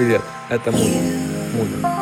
Привет, это Муля. Муля.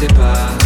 Sépare.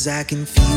Cause I can feel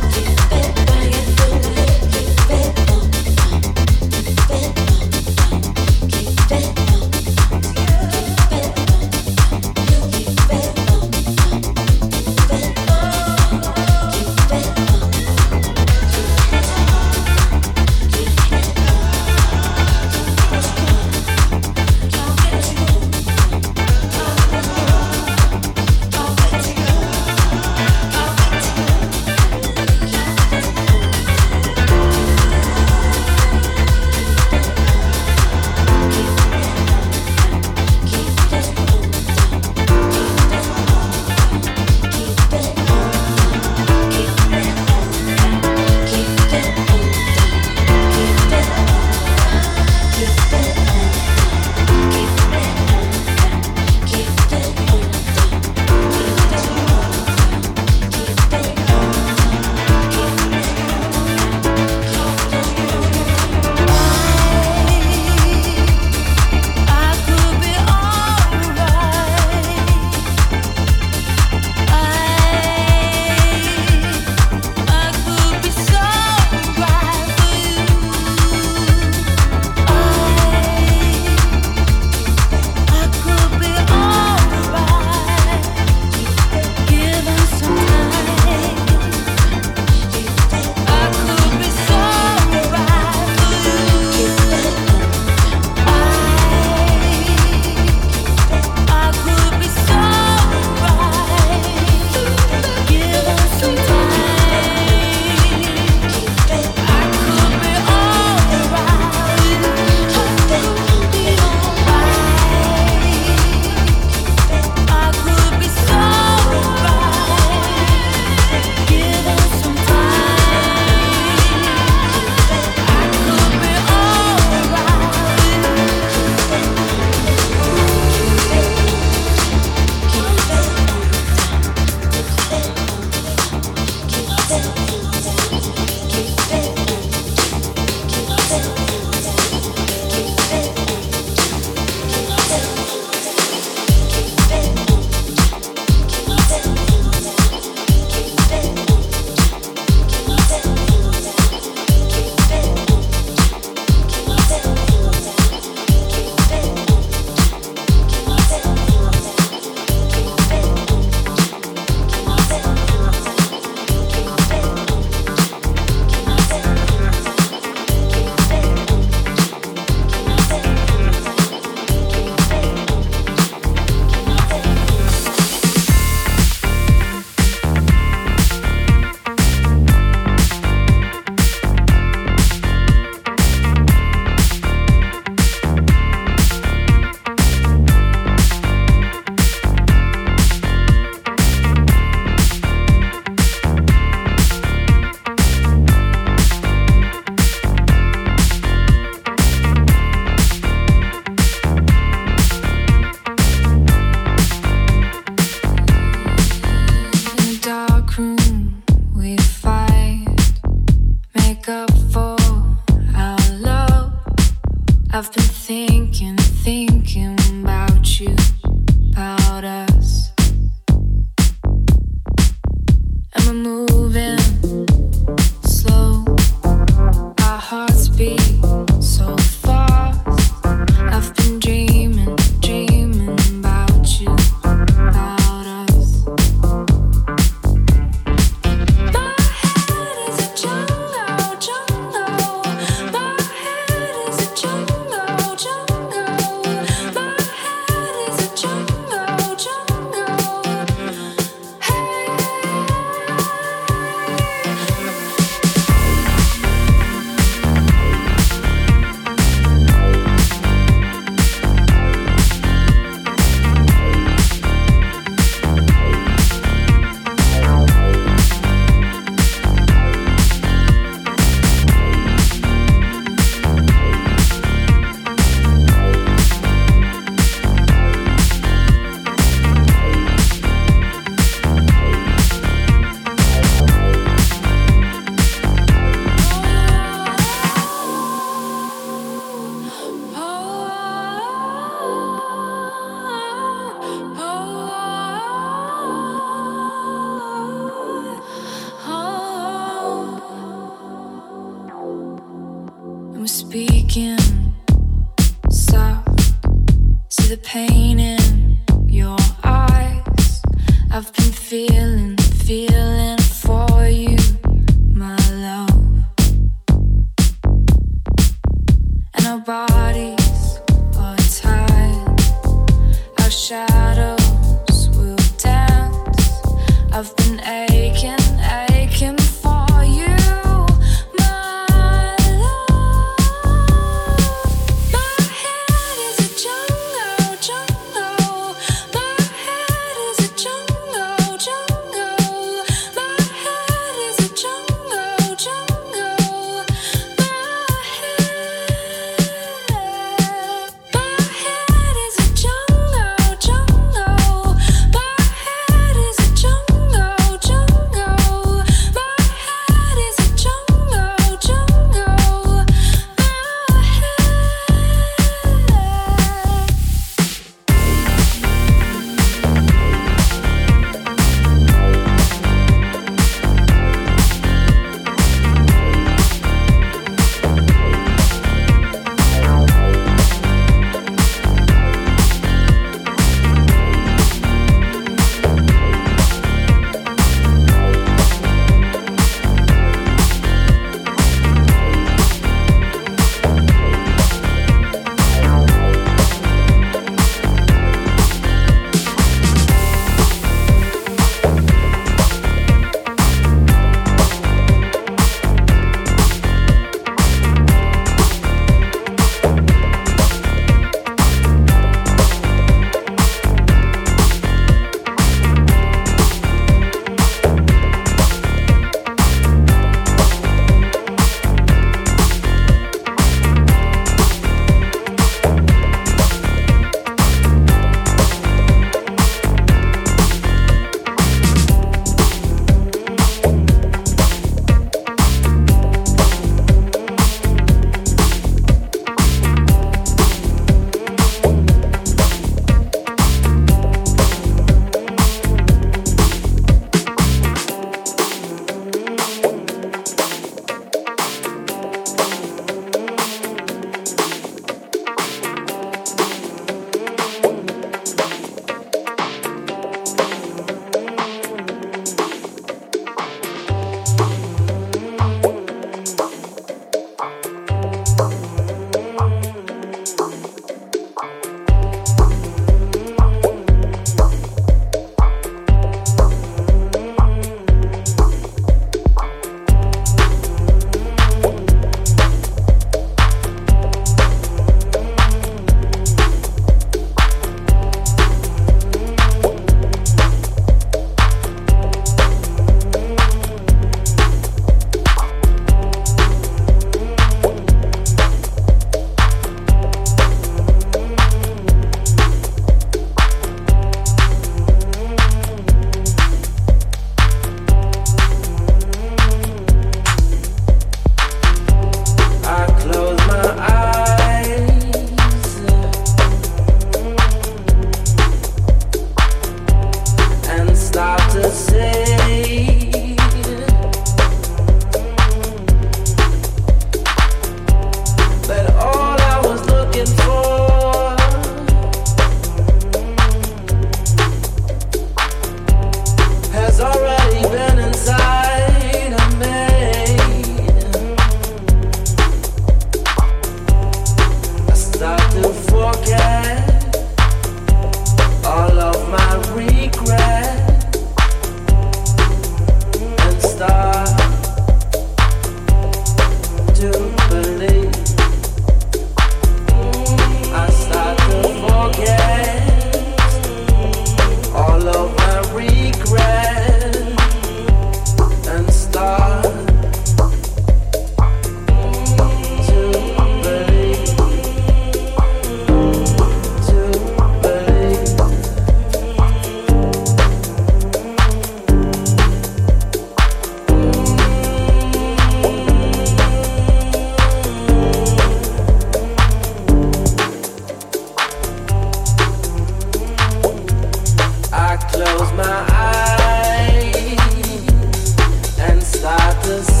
others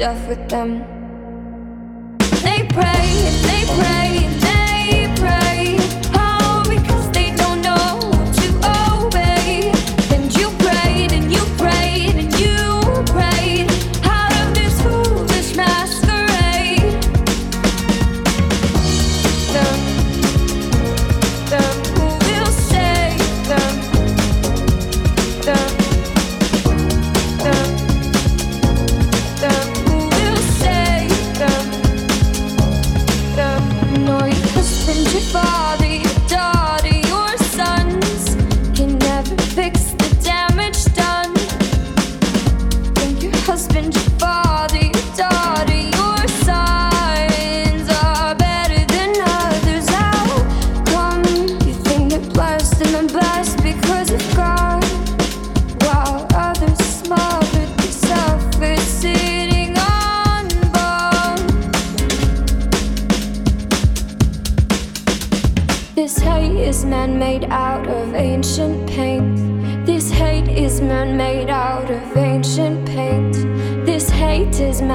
death with them.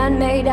Man made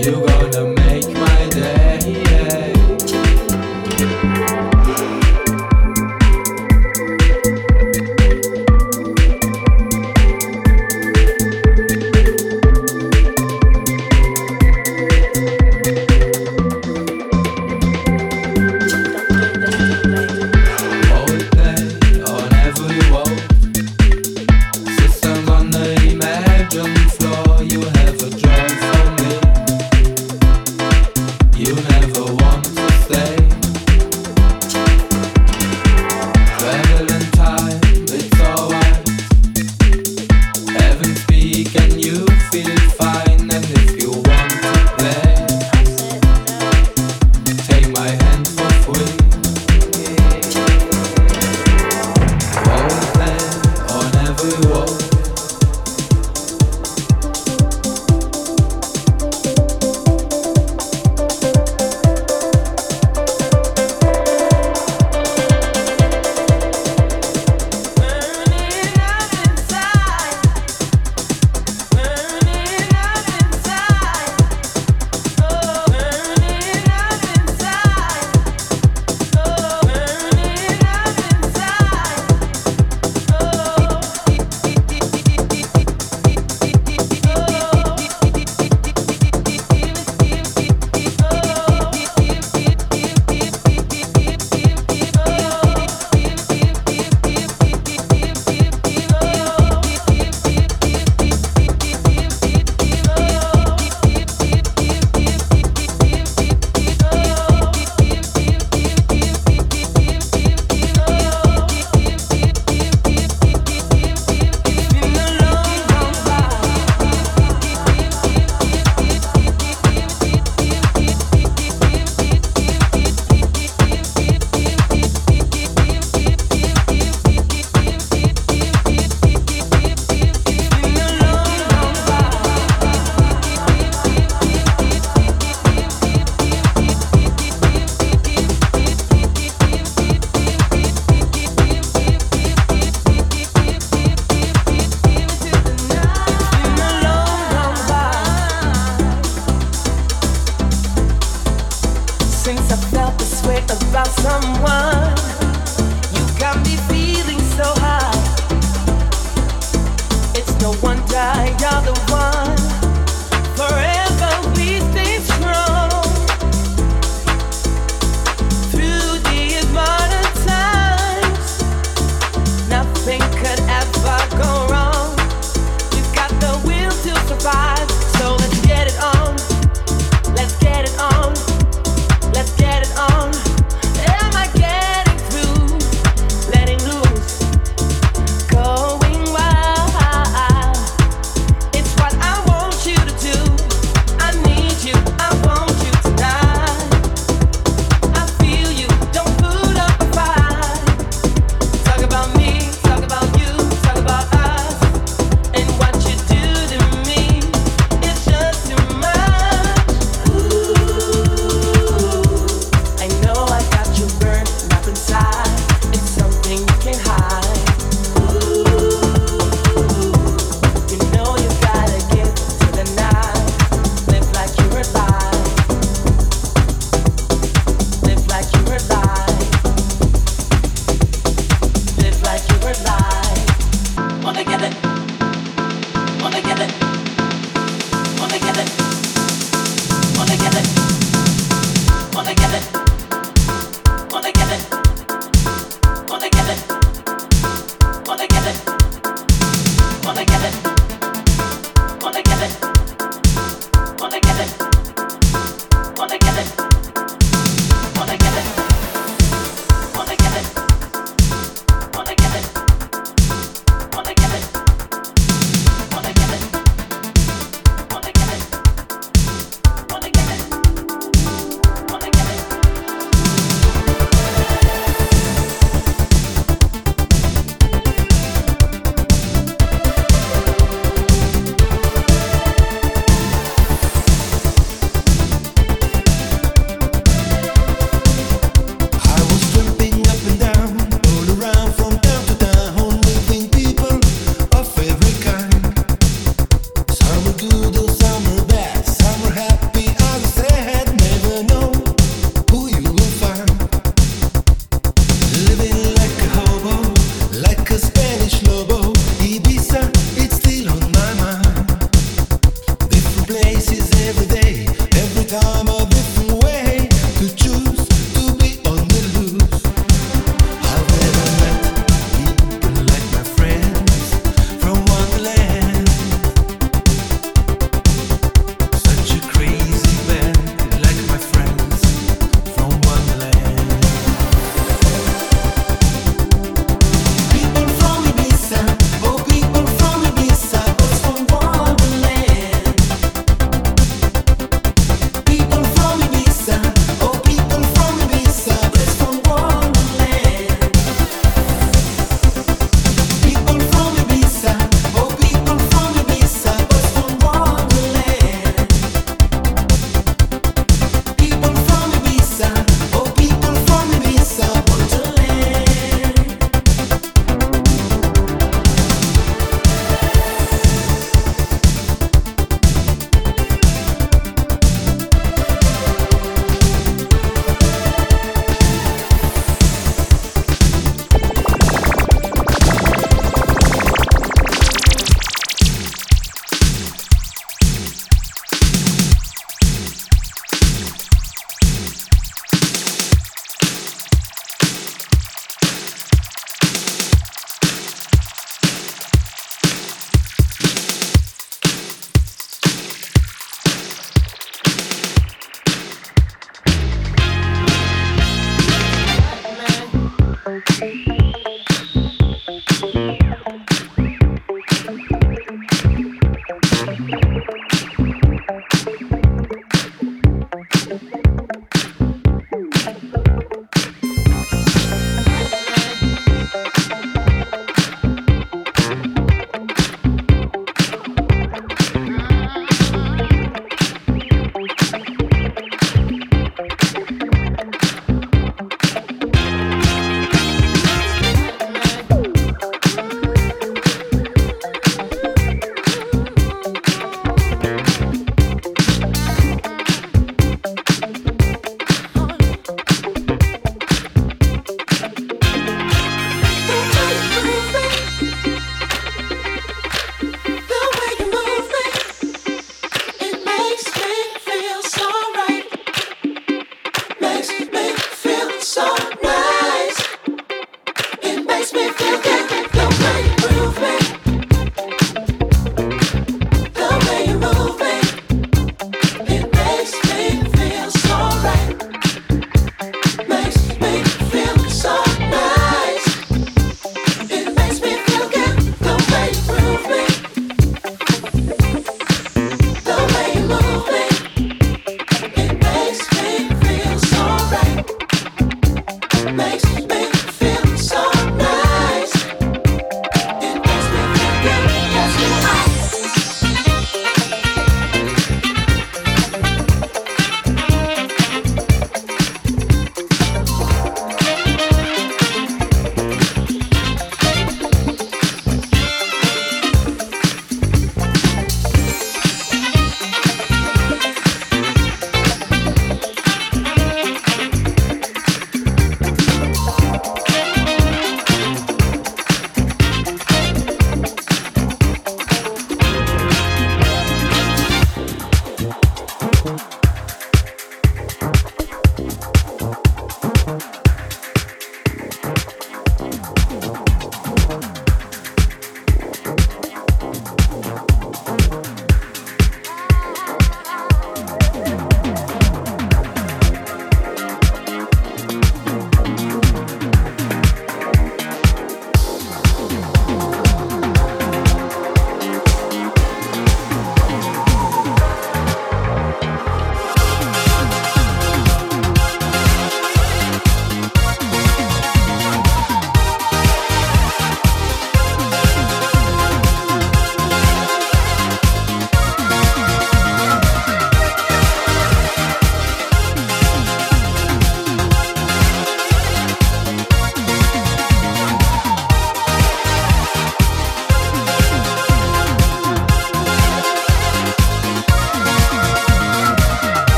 You gonna make my day. Always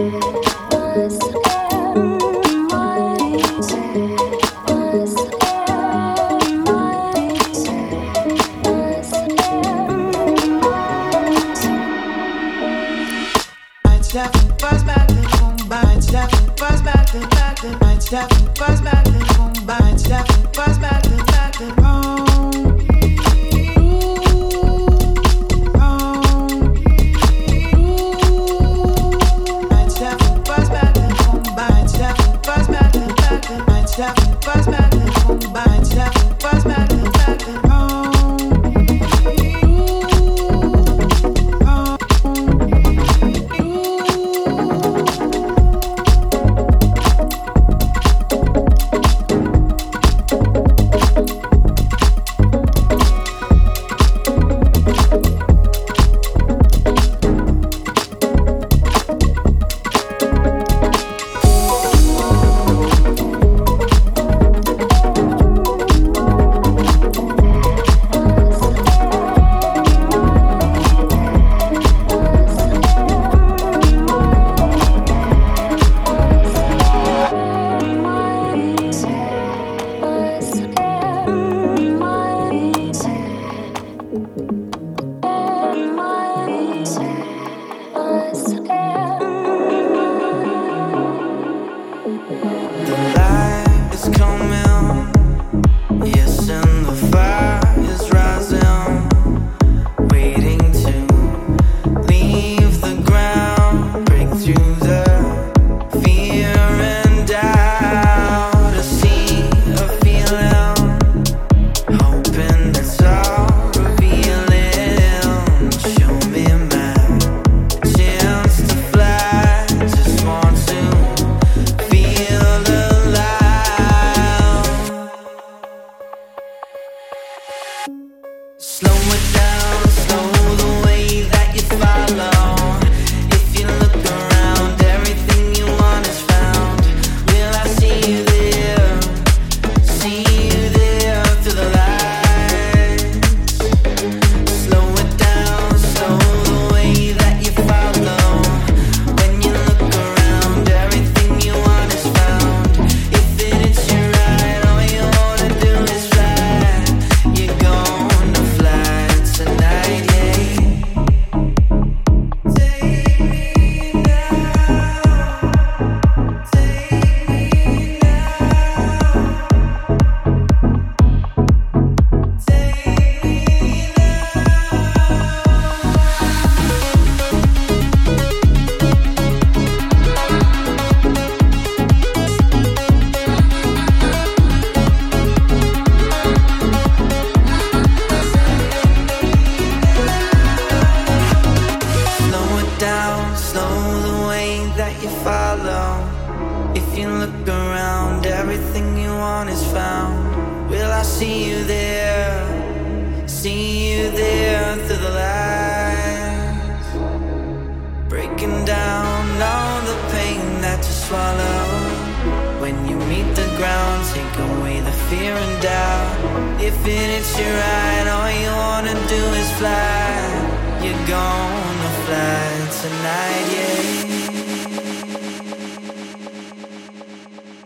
By